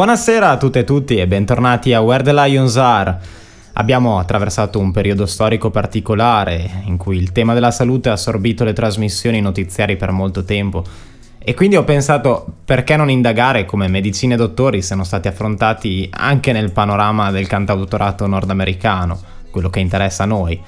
Buonasera a tutte e tutti e bentornati a Where the Lions Are. Abbiamo attraversato un periodo storico particolare in cui il tema della salute ha assorbito le trasmissioni notiziari per molto tempo e quindi ho pensato perché non indagare come medicine e dottori siano stati affrontati anche nel panorama del cantautorato nordamericano, quello che interessa a noi.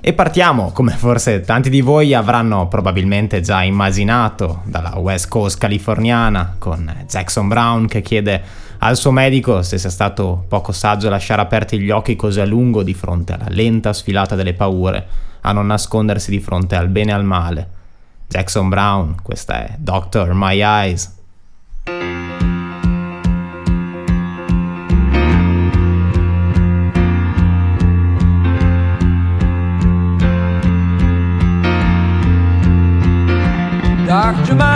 E partiamo, come forse tanti di voi avranno probabilmente già immaginato, dalla West Coast californiana, con Jackson Brown che chiede al suo medico se sia stato poco saggio lasciare aperti gli occhi così a lungo di fronte alla lenta sfilata delle paure, a non nascondersi di fronte al bene e al male. Jackson Brown, questa è Doctor My Eyes. Doctor, my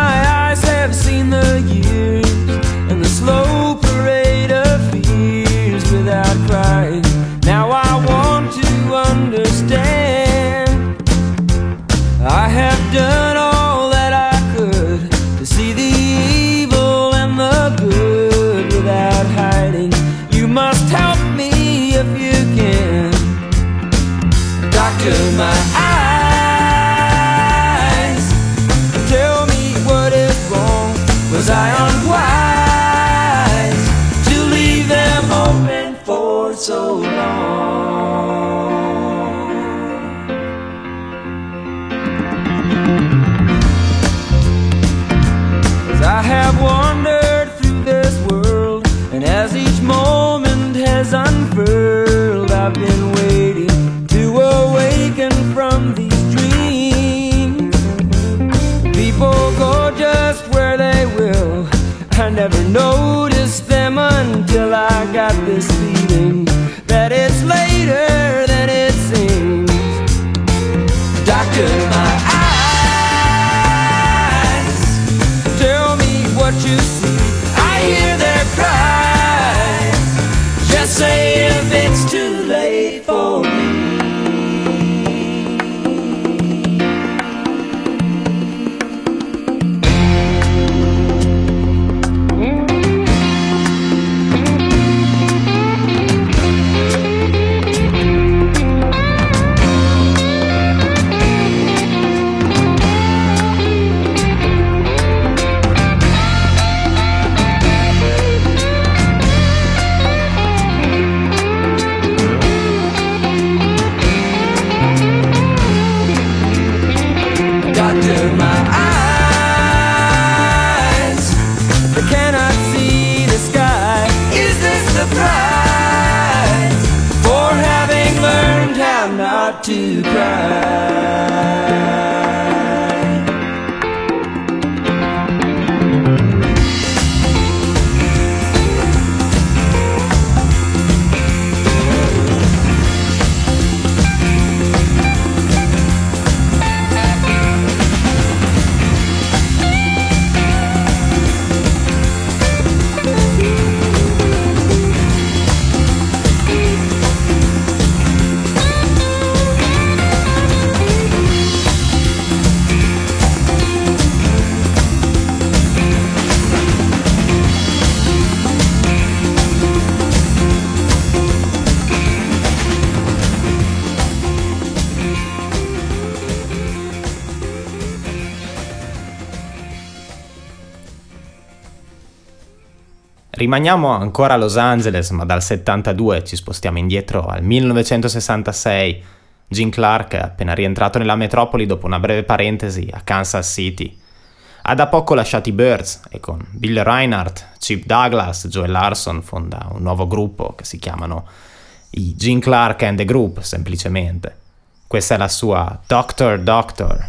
I never noticed them until I got this feeling that it's Rimaniamo ancora a Los Angeles, ma dal 72 ci spostiamo indietro al 1966. Gene Clark appena rientrato nella metropoli dopo una breve parentesi a Kansas City. Ha da poco lasciato i Birds e con Bill Reinhardt, Chip Douglas, Joe Larson fonda un nuovo gruppo che si chiamano i Gene Clark and the Group, semplicemente. Questa è la sua Doctor Doctor.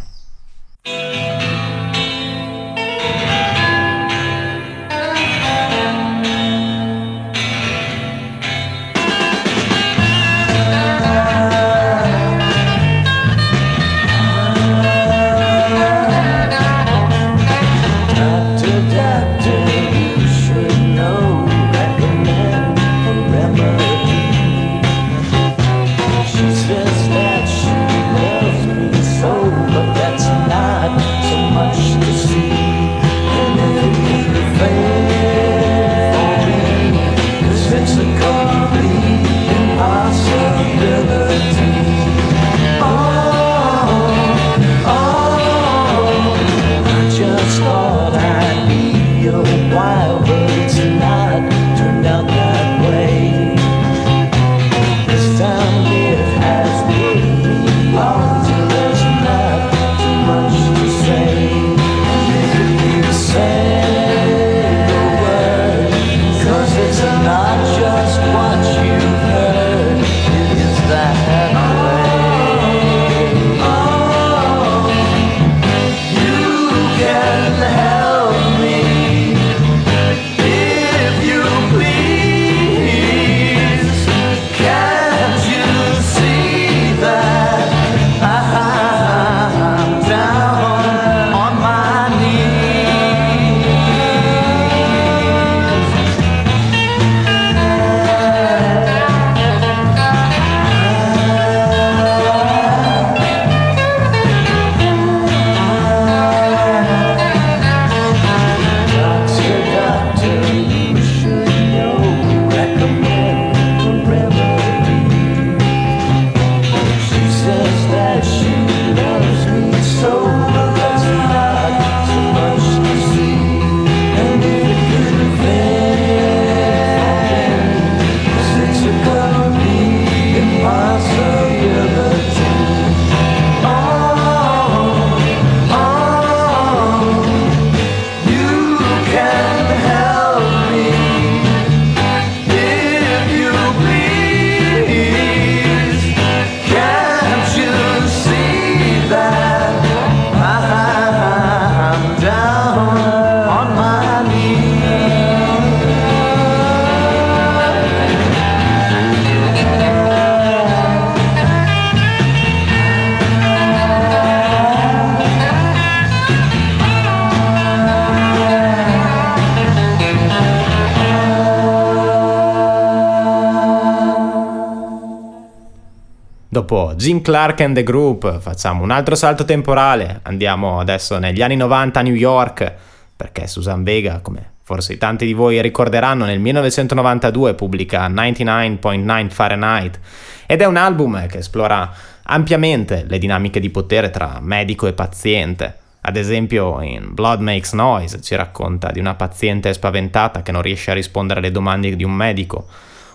Dopo Jim Clark and the Group. Facciamo un altro salto temporale, andiamo adesso negli anni 90 a New York, perché Susan Vega, come forse tanti di voi ricorderanno, nel 1992 pubblica 99.9 Fahrenheit ed è un album che esplora ampiamente le dinamiche di potere tra medico e paziente. Ad esempio in Blood Makes Noise ci racconta di una paziente spaventata che non riesce a rispondere alle domande di un medico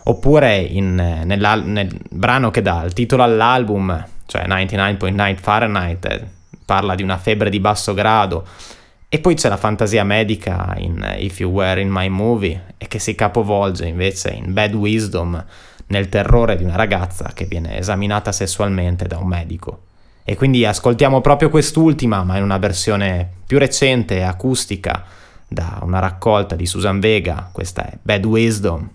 Oppure in, nel, nel brano che dà il titolo all'album, cioè 99.9 Fahrenheit, eh, parla di una febbre di basso grado. E poi c'è la fantasia medica in If You Were in My Movie e che si capovolge invece in Bad Wisdom nel terrore di una ragazza che viene esaminata sessualmente da un medico. E quindi ascoltiamo proprio quest'ultima, ma in una versione più recente e acustica, da una raccolta di Susan Vega, questa è Bad Wisdom.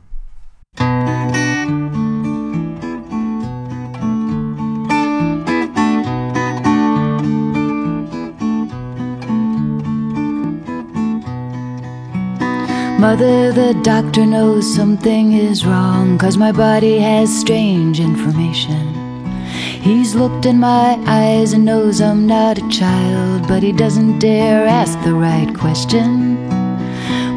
Mother, the doctor knows something is wrong, cause my body has strange information. He's looked in my eyes and knows I'm not a child, but he doesn't dare ask the right question.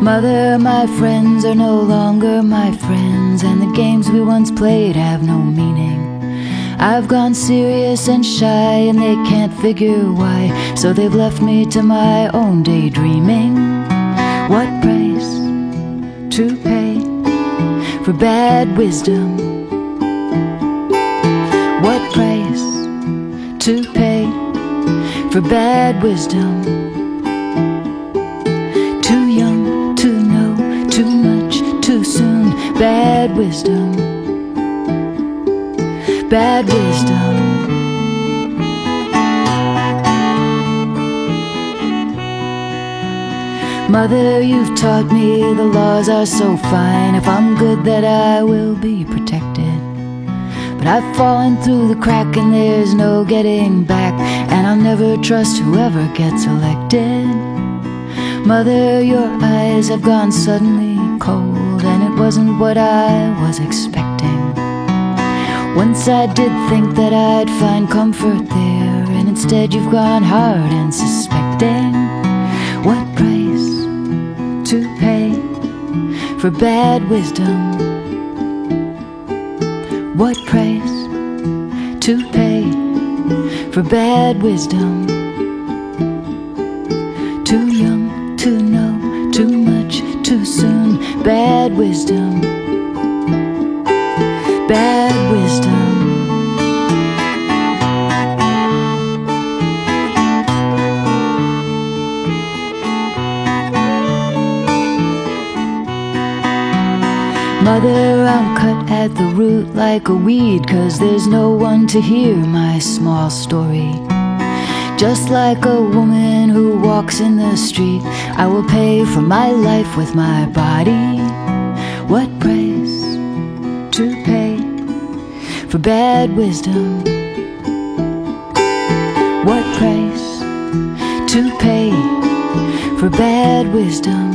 Mother, my friends are no longer my friends, and the games we once played have no meaning. I've gone serious and shy, and they can't figure why, so they've left me to my own daydreaming. What price to pay for bad wisdom? What price to pay for bad wisdom? Bad wisdom, bad wisdom. Mother, you've taught me the laws are so fine. If I'm good, that I will be protected. But I've fallen through the crack and there's no getting back. And I'll never trust whoever gets elected. Mother, your eyes have gone suddenly wasn't what I was expecting. Once I did think that I'd find comfort there, and instead you've gone hard and suspecting. What price to pay for bad wisdom? What price to pay for bad wisdom? At the root like a weed, cause there's no one to hear my small story. Just like a woman who walks in the street, I will pay for my life with my body. What price to pay for bad wisdom? What price to pay for bad wisdom?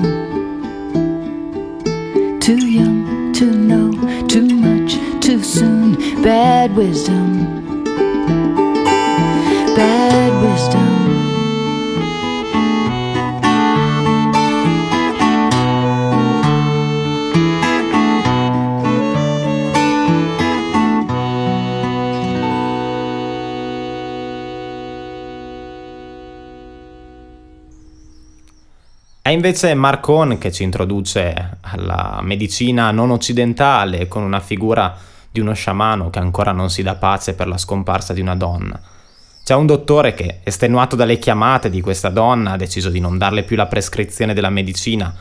Too young to know too much too soon, bad wisdom. invece Marcon che ci introduce alla medicina non occidentale con una figura di uno sciamano che ancora non si dà pace per la scomparsa di una donna. C'è un dottore che, estenuato dalle chiamate di questa donna, ha deciso di non darle più la prescrizione della medicina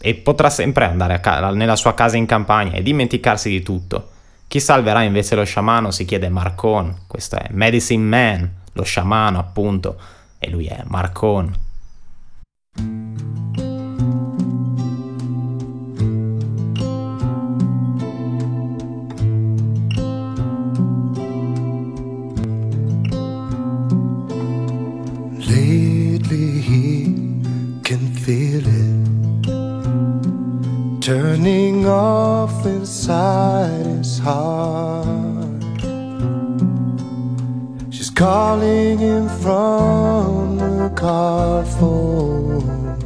e potrà sempre andare ca- nella sua casa in campagna e dimenticarsi di tutto. Chi salverà invece lo sciamano si chiede Marcon, questo è Medicine Man, lo sciamano appunto, e lui è Marcon. Turning off inside his heart. She's calling him from the car phone.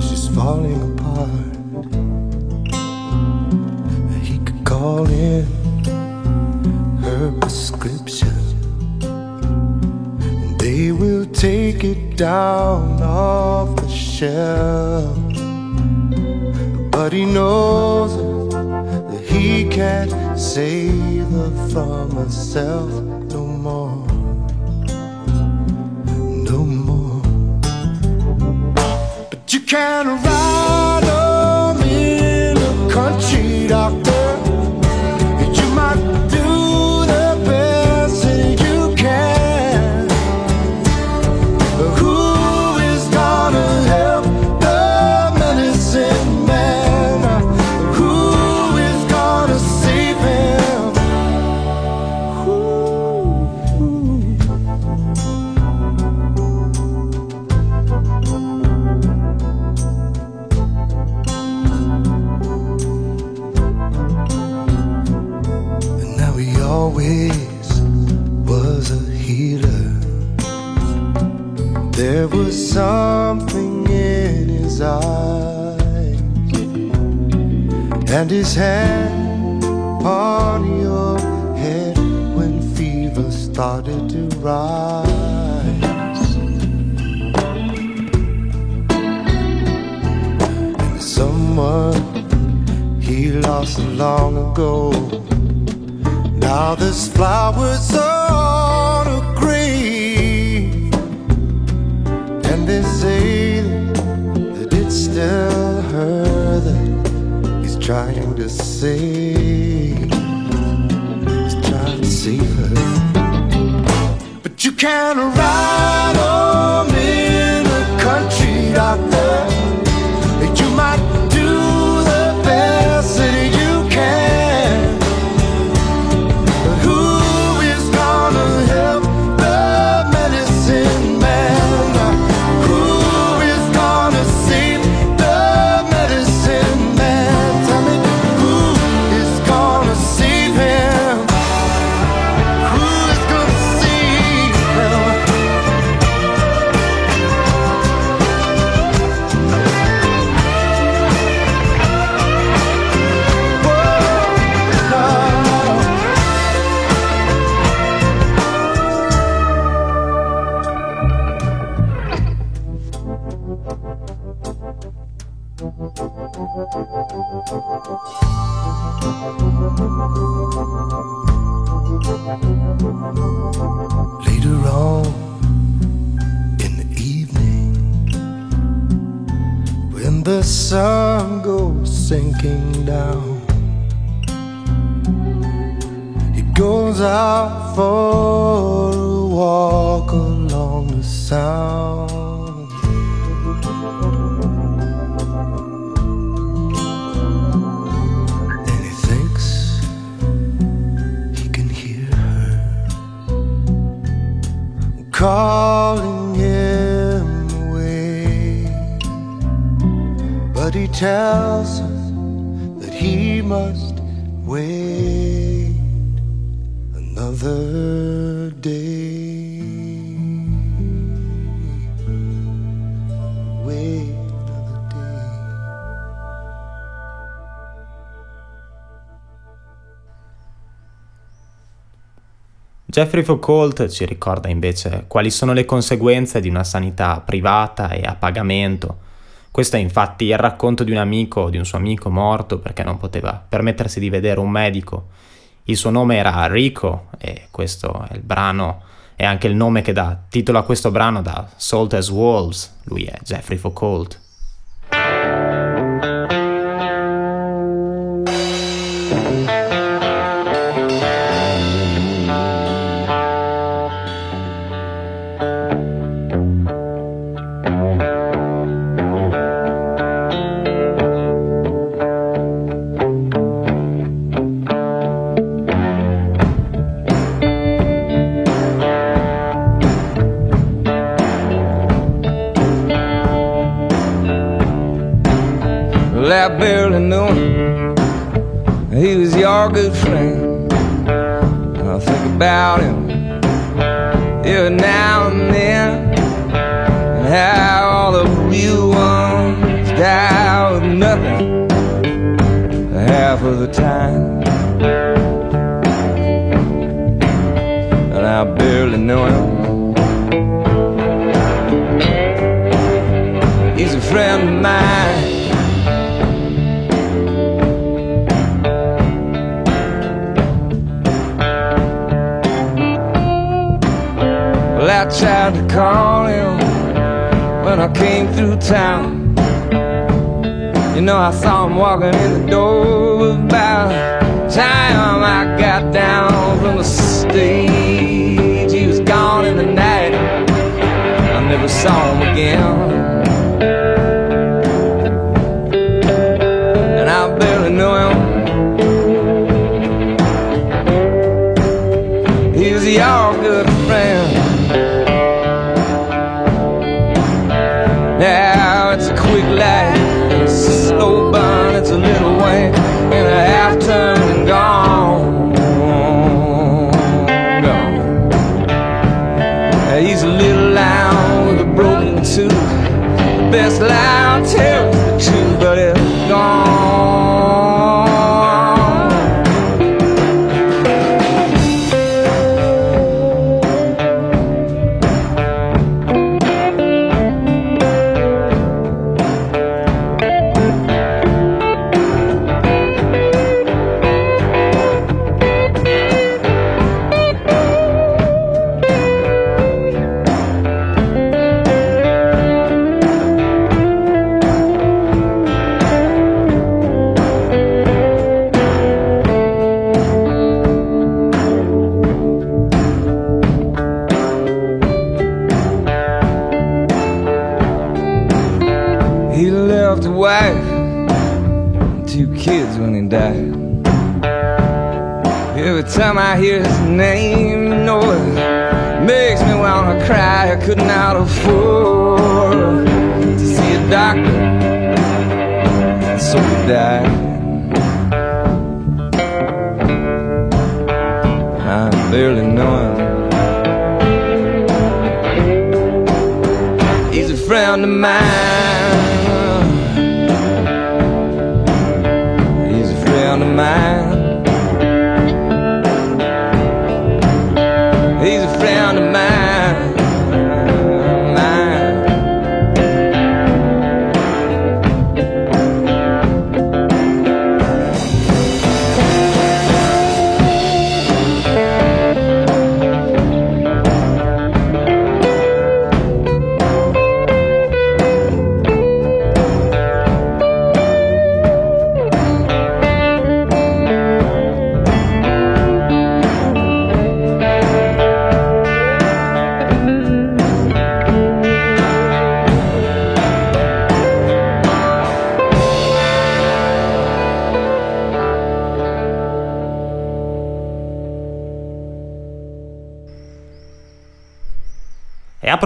She's falling apart. He could call in her prescription, and they will take it down off the shelf. But he knows that he can't save her from herself no more. No more. But you can't ride them in a country doctor. Something in his eyes, and his hand on your head when fever started to rise. And someone he lost long ago. Now there's flowers on they say that it's still her that he's trying to save. He's trying to save her, but you can't ride Jeffrey Foucault ci ricorda invece quali sono le conseguenze di una sanità privata e a pagamento. Questo è infatti il racconto di un amico, di un suo amico morto perché non poteva permettersi di vedere un medico. Il suo nome era Rico e questo è il brano, è anche il nome che dà titolo a questo brano da Salt as Wolves. Lui è Jeffrey Foucault. Your good friend. And I think about him every now and then, and how all the real ones die with nothing half of the time. And I barely know him. He's a friend of mine. Tried to call him when I came through town. You know, I saw him walking in the door about time I got down from the stage. He was gone in the night. I never saw him again. Your good friend. Friend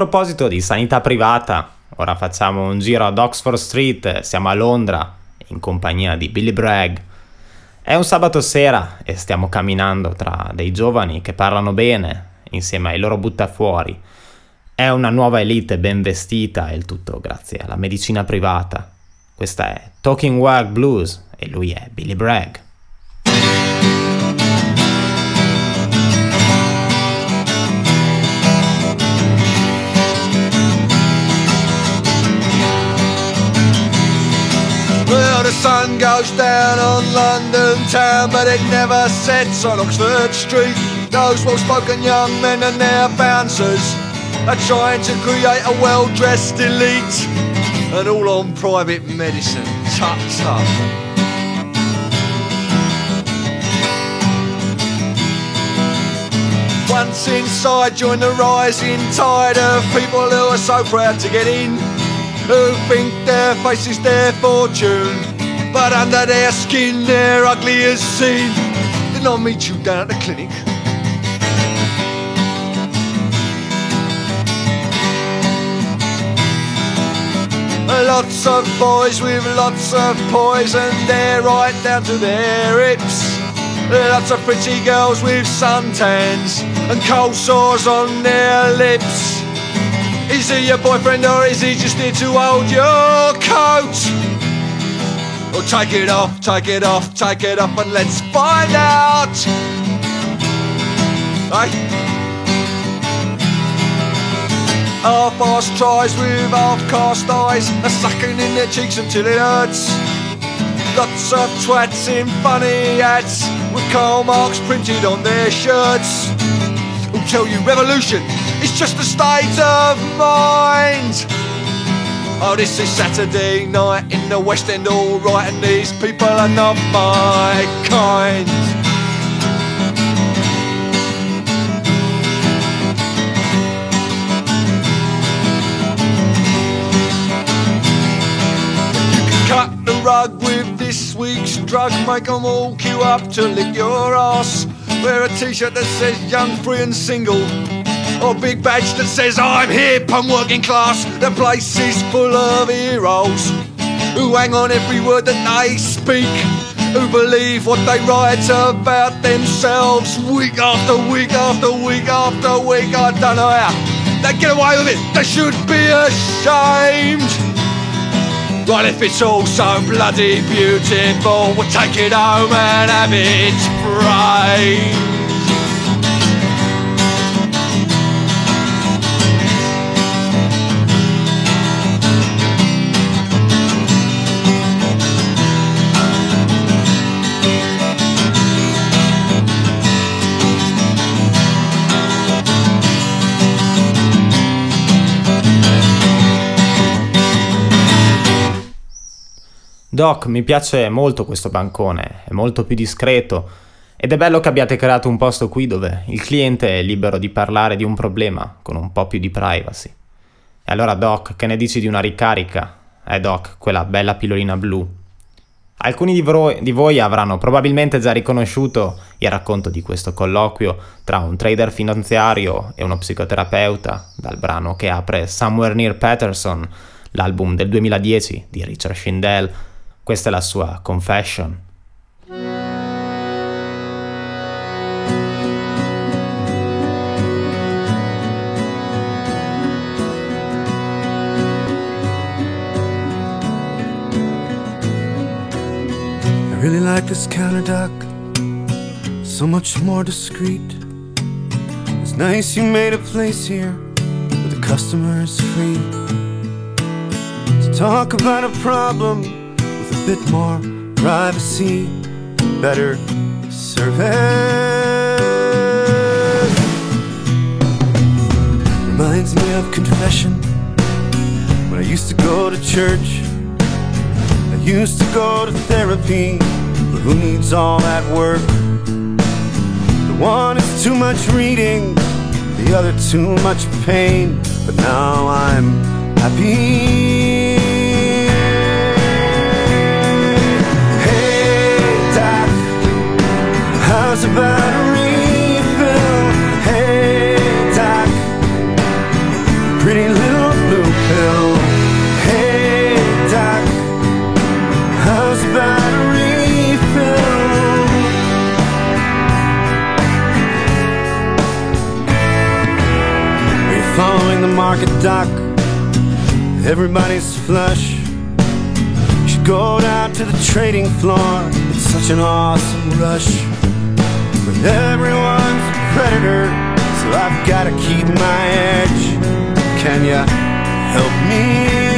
proposito di sanità privata, ora facciamo un giro ad Oxford Street, siamo a Londra, in compagnia di Billy Bragg. È un sabato sera e stiamo camminando tra dei giovani che parlano bene, insieme ai loro buttafuori. È una nuova elite ben vestita e il tutto grazie alla medicina privata. Questa è Talking Wag Blues e lui è Billy Bragg. Sun goes down on London town, but it never sets on Oxford Street. Those well-spoken young men and their bouncers are trying to create a well-dressed elite, and all on private medicine. Tut tut. Once inside, join the rising tide of people who are so proud to get in who think their face is their fortune, but under their skin they're ugly as sin. Then I'll meet you down at the clinic. Lots of boys with lots of poison, they're right down to their hips. Lots of pretty girls with suntans and cold sores on their lips. Is he your boyfriend or is he just here to hold your coat? Well, take it off, take it off, take it off, and let's find out. Hey? Half-assed tries with half-cast eyes, are sucking in their cheeks until it hurts. Lots of twats in funny hats with Karl Marx printed on their shirts. Who'll tell you revolution is just a state of mind? Oh, this is Saturday night in the West End, alright, and these people are not my kind. You can cut the rug with this week's drug. Make 'em all queue up to lick your ass. Wear a t-shirt that says young, free and single. Or a big badge that says I'm hip and working class. The place is full of heroes who hang on every word that they speak. Who believe what they write about themselves week after week after week after week. I don't know how they get away with it. They should be ashamed. Well, if it's all so bloody beautiful, we'll take it home and have it framed. Doc, mi piace molto questo bancone, è molto più discreto ed è bello che abbiate creato un posto qui dove il cliente è libero di parlare di un problema con un po' più di privacy. E allora Doc, che ne dici di una ricarica? Eh Doc, quella bella pillolina blu. Alcuni di, vo- di voi avranno probabilmente già riconosciuto il racconto di questo colloquio tra un trader finanziario e uno psicoterapeuta dal brano che apre Somewhere Near Patterson, l'album del 2010 di Richard Schindel, questa è la sua confession. I really like this counter duck, so much more discreet. It's nice you made a place here where the customer is free to talk about a problem bit more privacy, better service. Reminds me of confession when I used to go to church. I used to go to therapy, but who needs all that work? The one is too much reading, the other too much pain, but now I'm happy. A refill? Hey, Doc, pretty little blue pill. Hey, Doc, how's a refill? Are you following the market, Doc? Everybody's flush. Go down to the trading floor. It's such an awesome rush. But everyone's a predator, so I've gotta keep my edge. Can ya help me?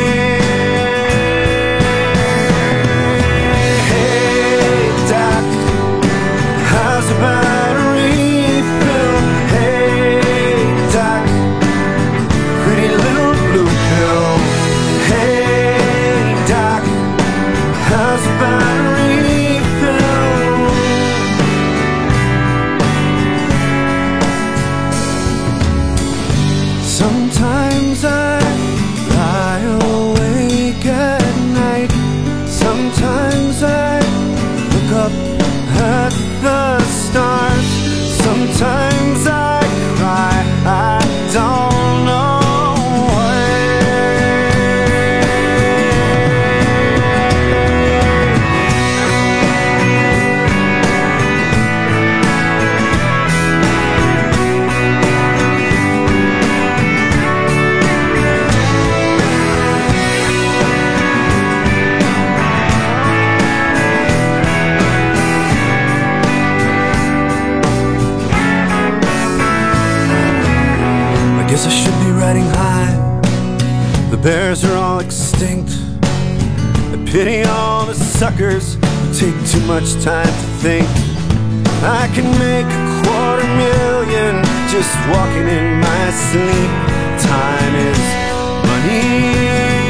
Pity all the suckers who take too much time to think. I can make a quarter million just walking in my sleep. Time is money.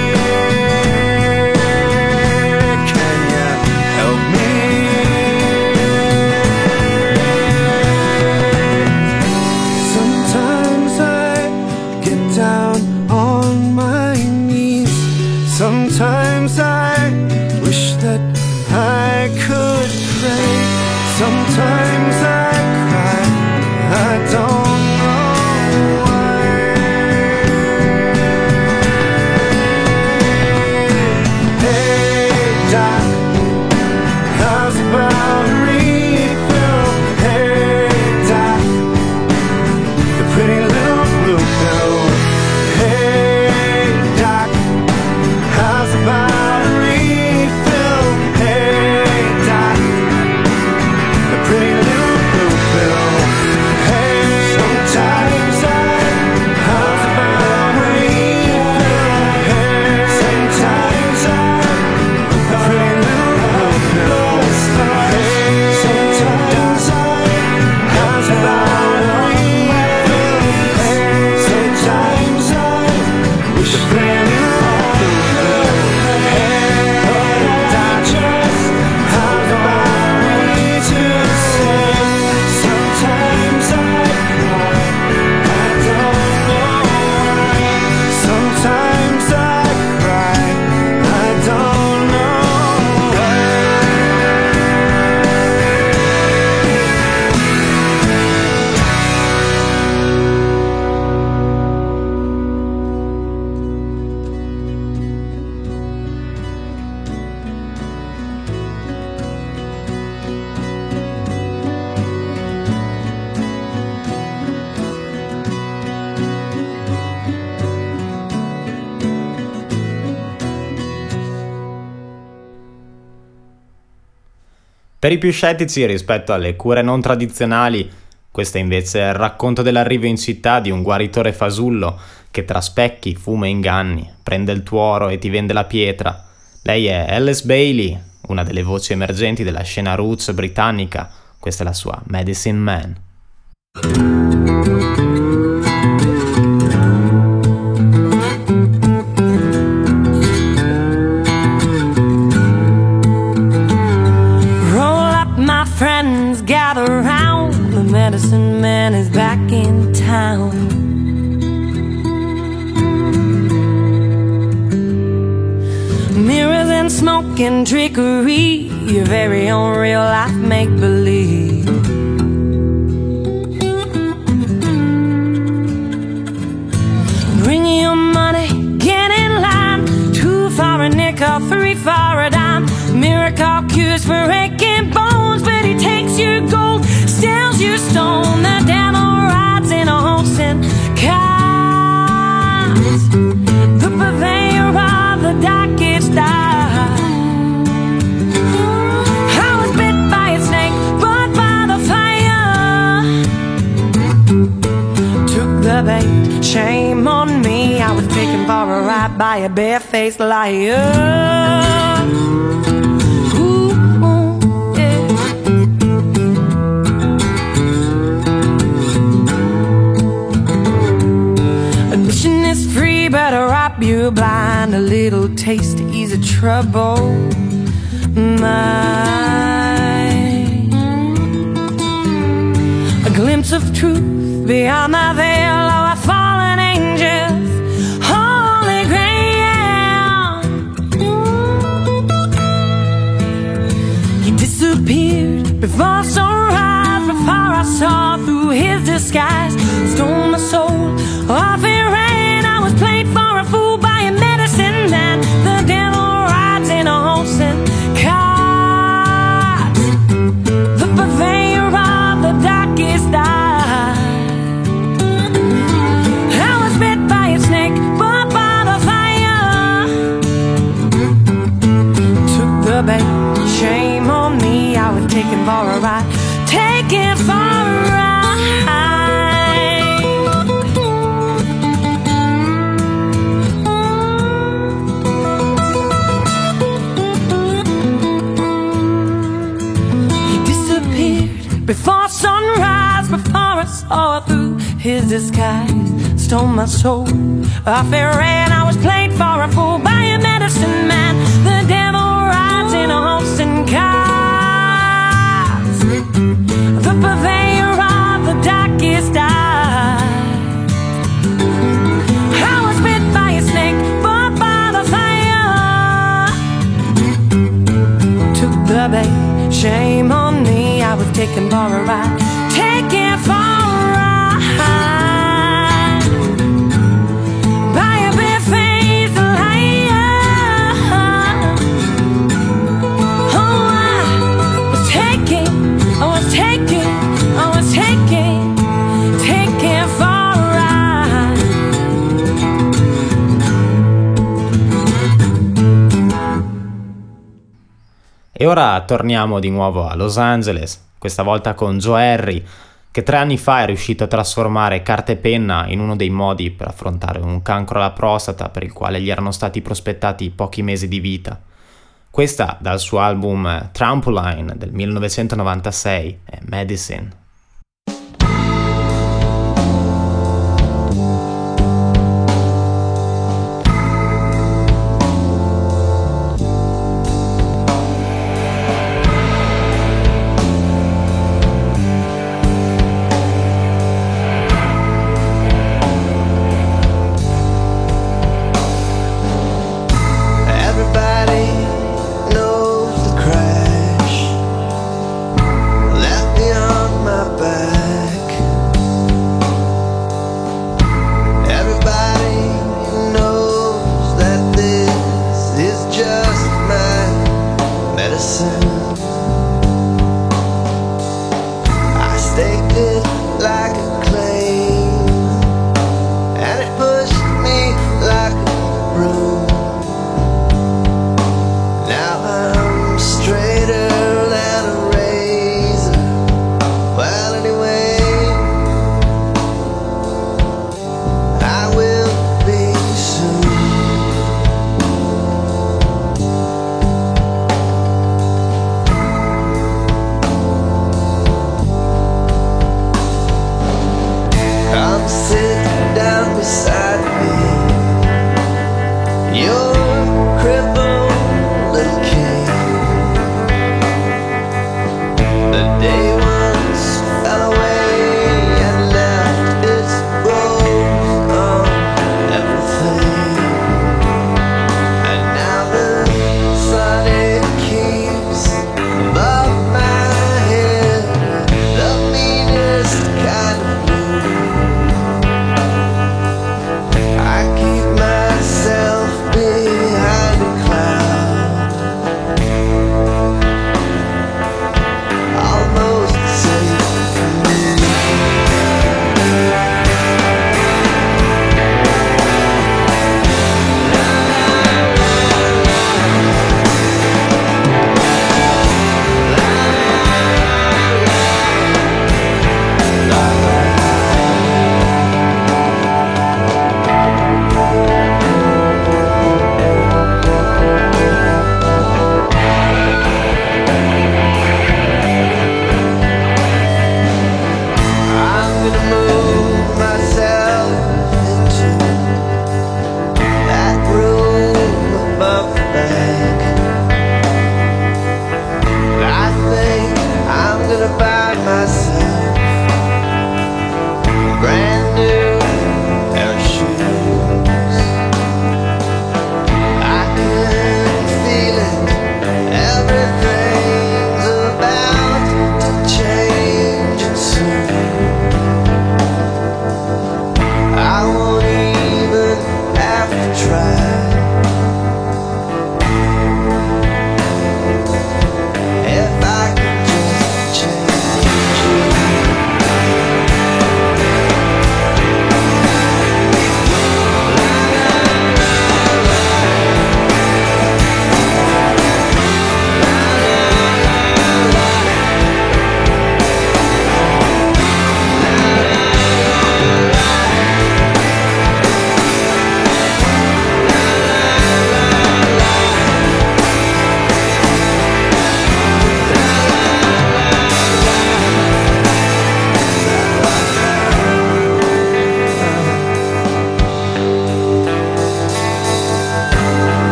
Per i più scettici rispetto alle cure non tradizionali, questo è il racconto dell'arrivo in città di un guaritore fasullo che tra specchi, fumo e inganni prende il tuoro e ti vende la pietra. Lei è Alice Bailey, una delle voci emergenti della scena roots britannica. Questa è la sua Medicine Man. And trickery, your very own real life make believe. Bring your money, get in line. Two for a nickel, three for a dime. Miracle cures for aching bones, but he takes your gold, steals your stone. The devil rides in a horse and cars. Shame on me, I was taken for a ride by a barefaced liar. Ooh, yeah. Admission is free, but I rob you blind. A little taste to ease the trouble. Mine. A glimpse of truth beyond my veil. Disappeared before sunrise, before I saw through his disguise. Stole my soul off in rain. taken for a ride, taken for a ride. He disappeared before sunrise, before I saw through his disguise. Stole my soul, I it ran. I was played for a fool by a medicine man. The devil. Shame on me. I was taken for a ride, E ora torniamo di nuovo a Los Angeles, questa volta con Joe Harry, che tre anni fa è riuscito a trasformare carta e penna in uno dei modi per affrontare un cancro alla prostata per il quale gli erano stati prospettati pochi mesi di vita. Questa dal suo album Trampoline del 1996 è Medicine.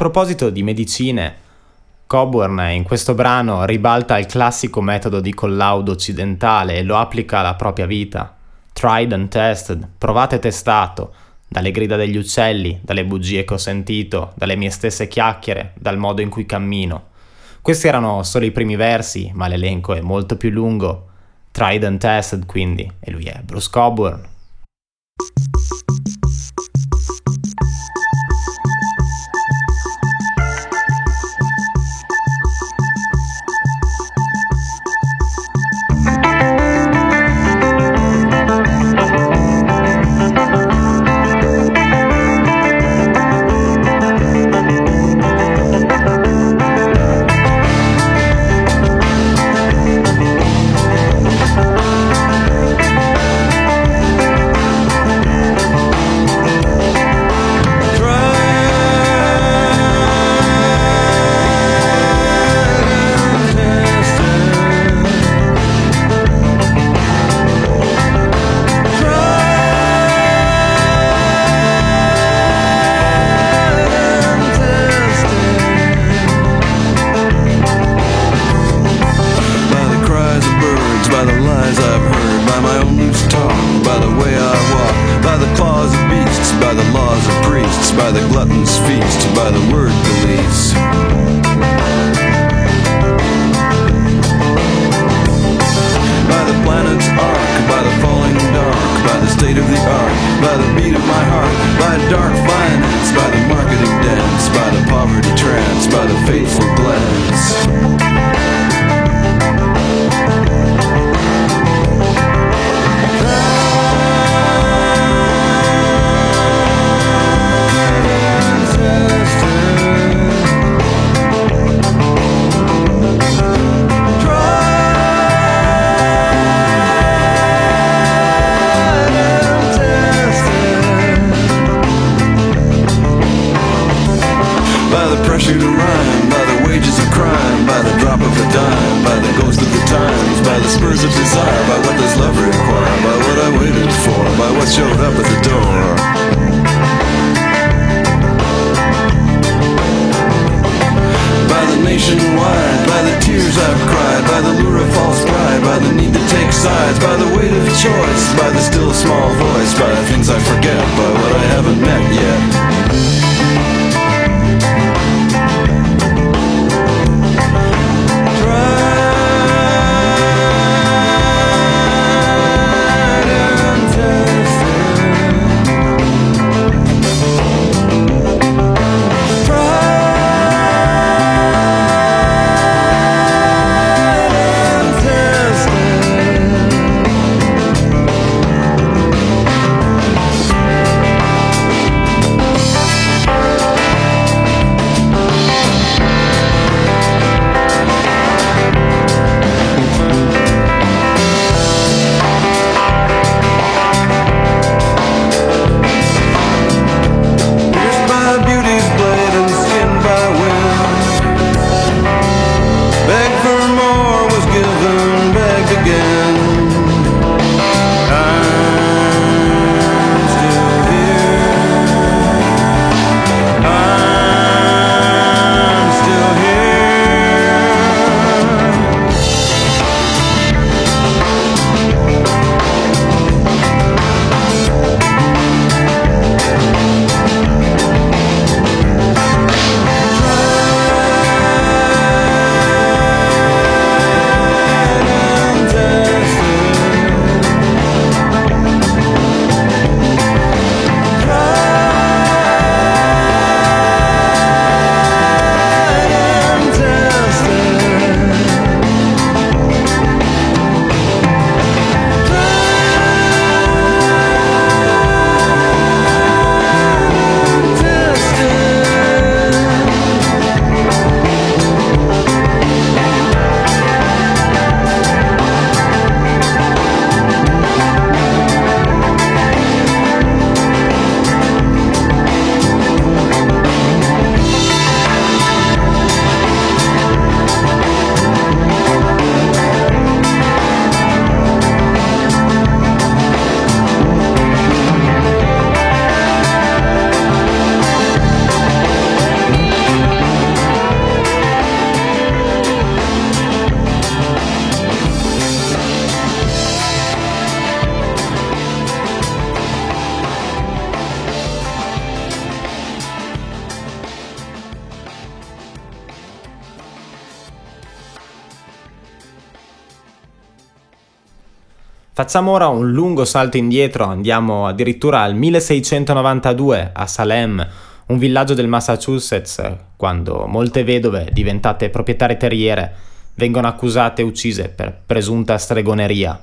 Proposito di medicine, Coburn in questo brano ribalta il classico metodo di collaudo occidentale e lo applica alla propria vita. Tried and tested, provato e testato, dalle grida degli uccelli, dalle bugie che ho sentito, dalle mie stesse chiacchiere, dal modo in cui cammino. Questi erano solo i primi versi, ma l'elenco è molto più lungo. Tried and tested quindi, e lui è Bruce Coburn. Facciamo ora un lungo salto indietro, andiamo addirittura al 1692 a Salem, un villaggio del Massachusetts, quando molte vedove diventate proprietarie terriere vengono accusate e uccise per presunta stregoneria.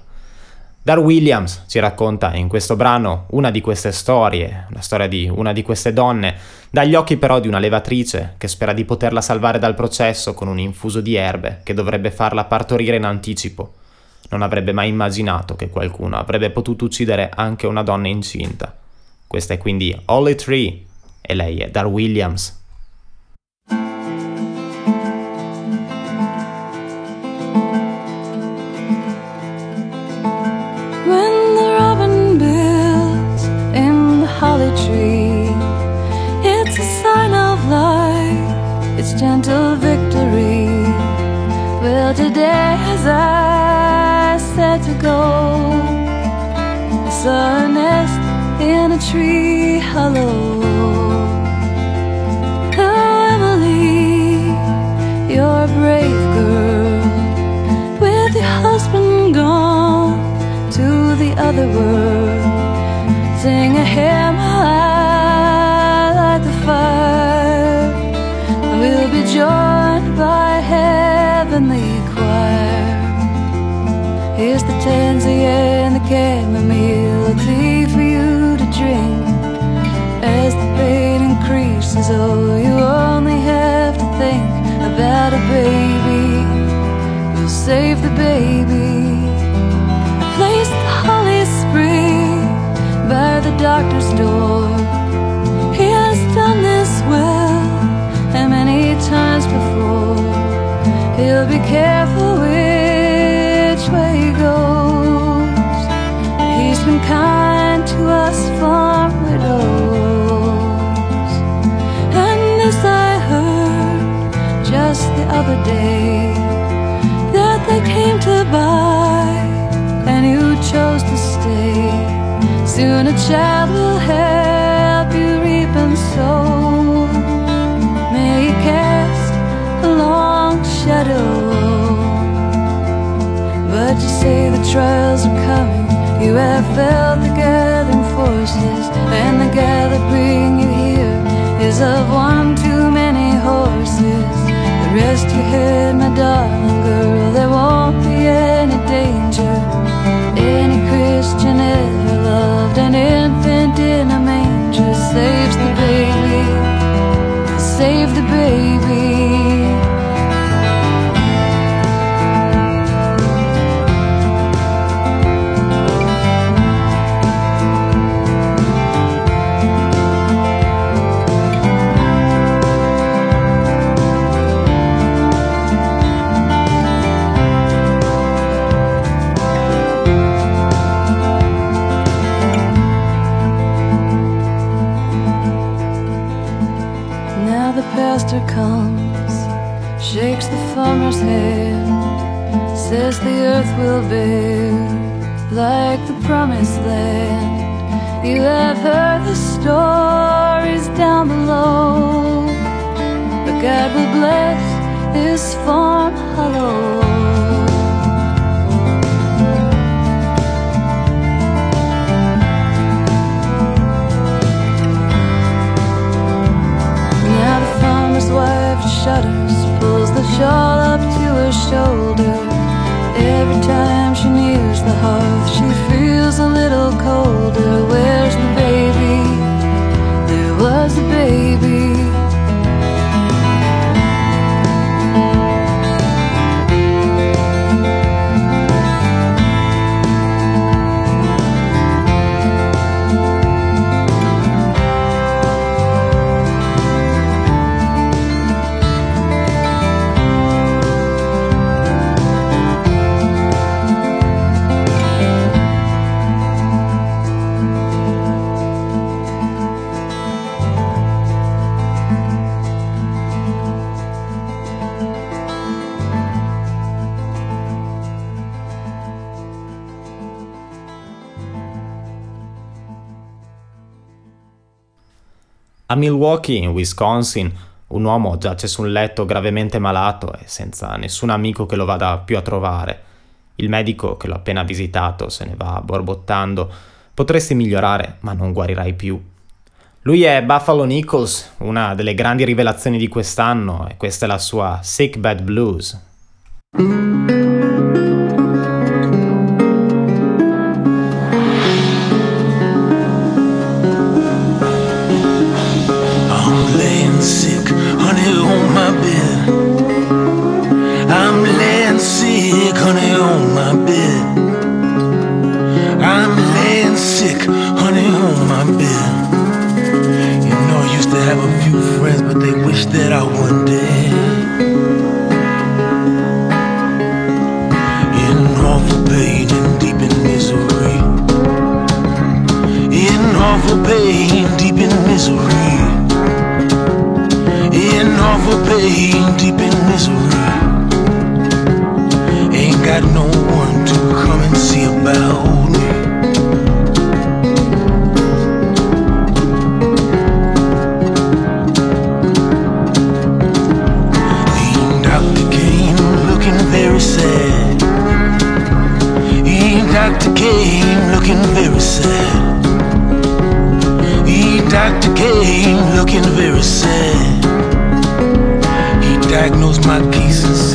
Dar Williams ci racconta in questo brano una di queste storie, una storia di una di queste donne, dagli occhi però di una levatrice che spera di poterla salvare dal processo con un infuso di erbe che dovrebbe farla partorire in anticipo. Non avrebbe mai immaginato che qualcuno avrebbe potuto uccidere anche una donna incinta. Questa è quindi Holly Tree e lei è Dar Williams. Increases, oh, Soon a child will help you reap and sow. May he cast a long shadow. But you say the trials are coming. You have felt the gathering forces, and the that bring you here is of one too many horses. The rest you had, will be like the promised land. You have heard the stories down below, but God will bless this farm hollow. Now the farmer's wife shudders, pulls the shawl up to her shoulder. Hearth, she feels a little colder. Where's the baby? There was a baby. Milwaukee, in Wisconsin, un uomo giace su un letto gravemente malato e senza nessun amico che lo vada più a trovare. Il medico che l'ho appena visitato se ne va borbottando. Potresti migliorare, ma non guarirai più. Lui è Buffalo Nichols, una delle grandi rivelazioni di quest'anno, e questa è la sua Sick Bad Blues. Ain't got no case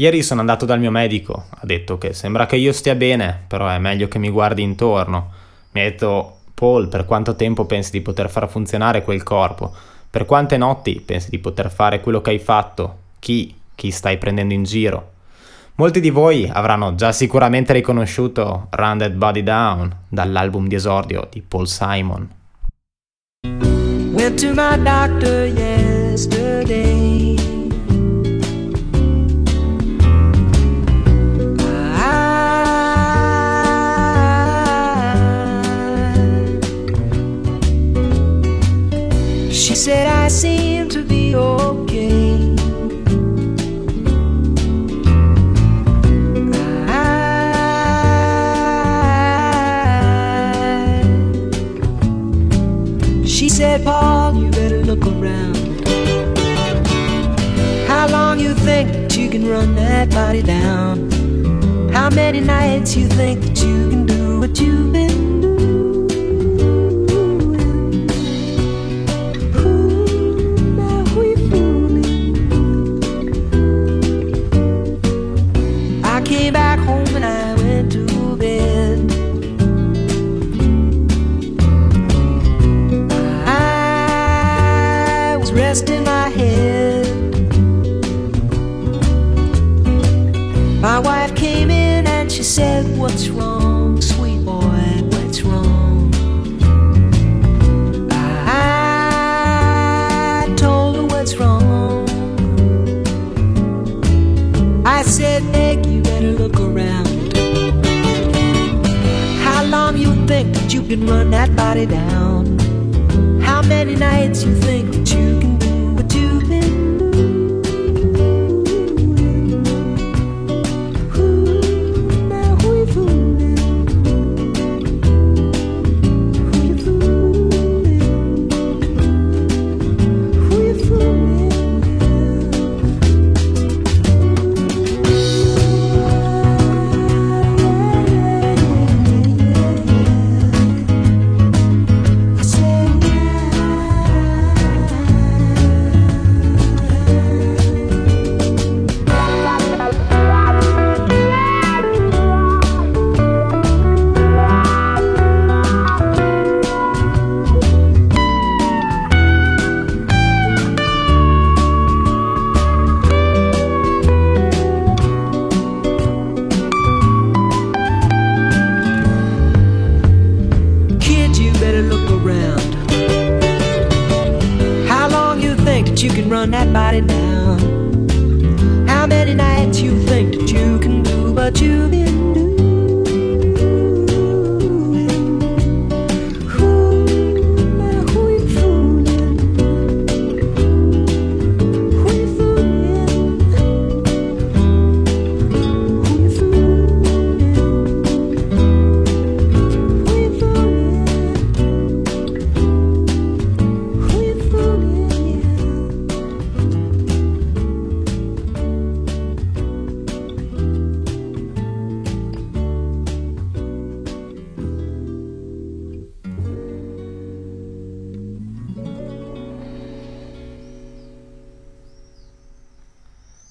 Ieri sono andato dal mio medico, ha detto che sembra che io stia bene, però è meglio che mi guardi intorno. Mi ha detto, Paul, per quanto tempo pensi di poter far funzionare quel corpo? Per quante notti pensi di poter fare quello che hai fatto? Chi? Chi stai prendendo in giro? Molti di voi avranno già sicuramente riconosciuto Run That Body Down dall'album di esordio di Paul Simon. Went to my doctor yesterday. Said I seem to be okay. She said, Paul, you better look around. How long you think that you can run that body down? How many nights you think that you can do what you've been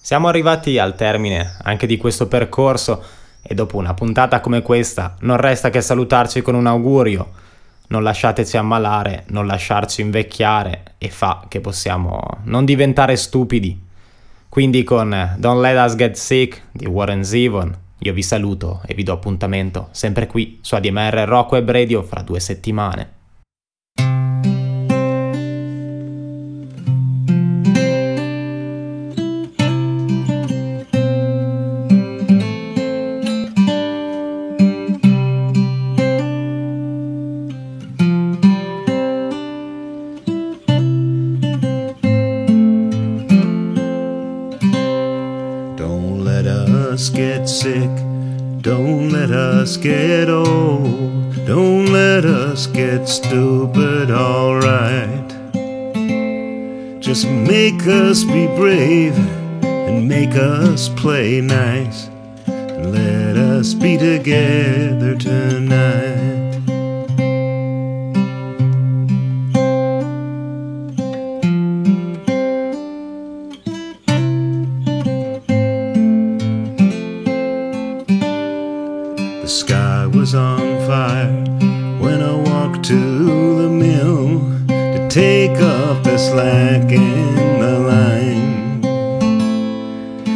Siamo arrivati al termine anche di questo percorso e dopo una puntata come questa non resta che salutarci con un augurio. Non lasciateci ammalare, non lasciarci invecchiare e fa che possiamo non diventare stupidi. Quindi con Don't Let Us Get Sick di Warren Zevon io vi saluto e vi do appuntamento sempre qui su ADMR Rock Web Radio fra due settimane. Get old. Don't let us get stupid, alright. Just make us be brave and make us play nice. And let us be together tonight. Slack in the line.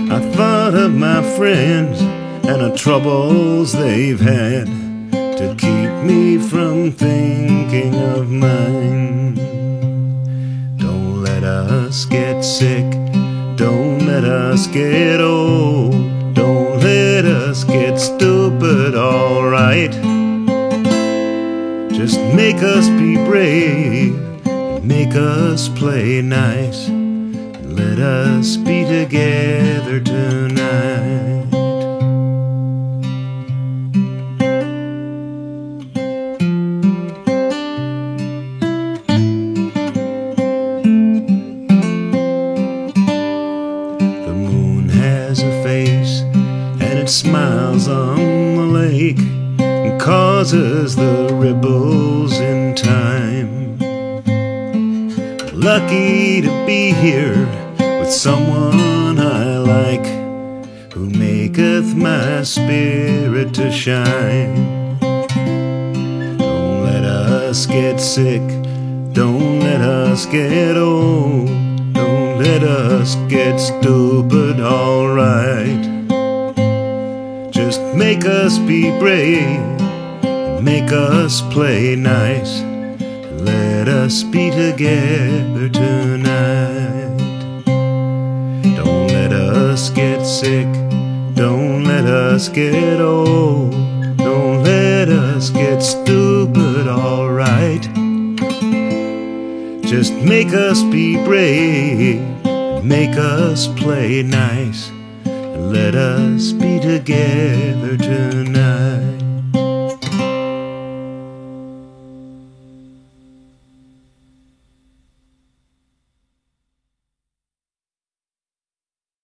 I thought of my friends and the troubles they've had to keep me from thinking of mine. Don't let us get sick. Don't let us get old. Don't let us get stupid, alright. Just make us be brave. Make us play nice. and Let us be together tonight. The moon has a face and it smiles on the lake and causes the ripples in time. Lucky to be here with someone I like who maketh my spirit to shine. Don't let us get sick, don't let us get old. Don't let us get stupid, alright. Just make us be brave, make us play nice. Let us be together tonight. Don't let us get sick, don't let us get old. Don't let us get stupid, alright. Just make us be brave. Make us play nice. And let us be together tonight.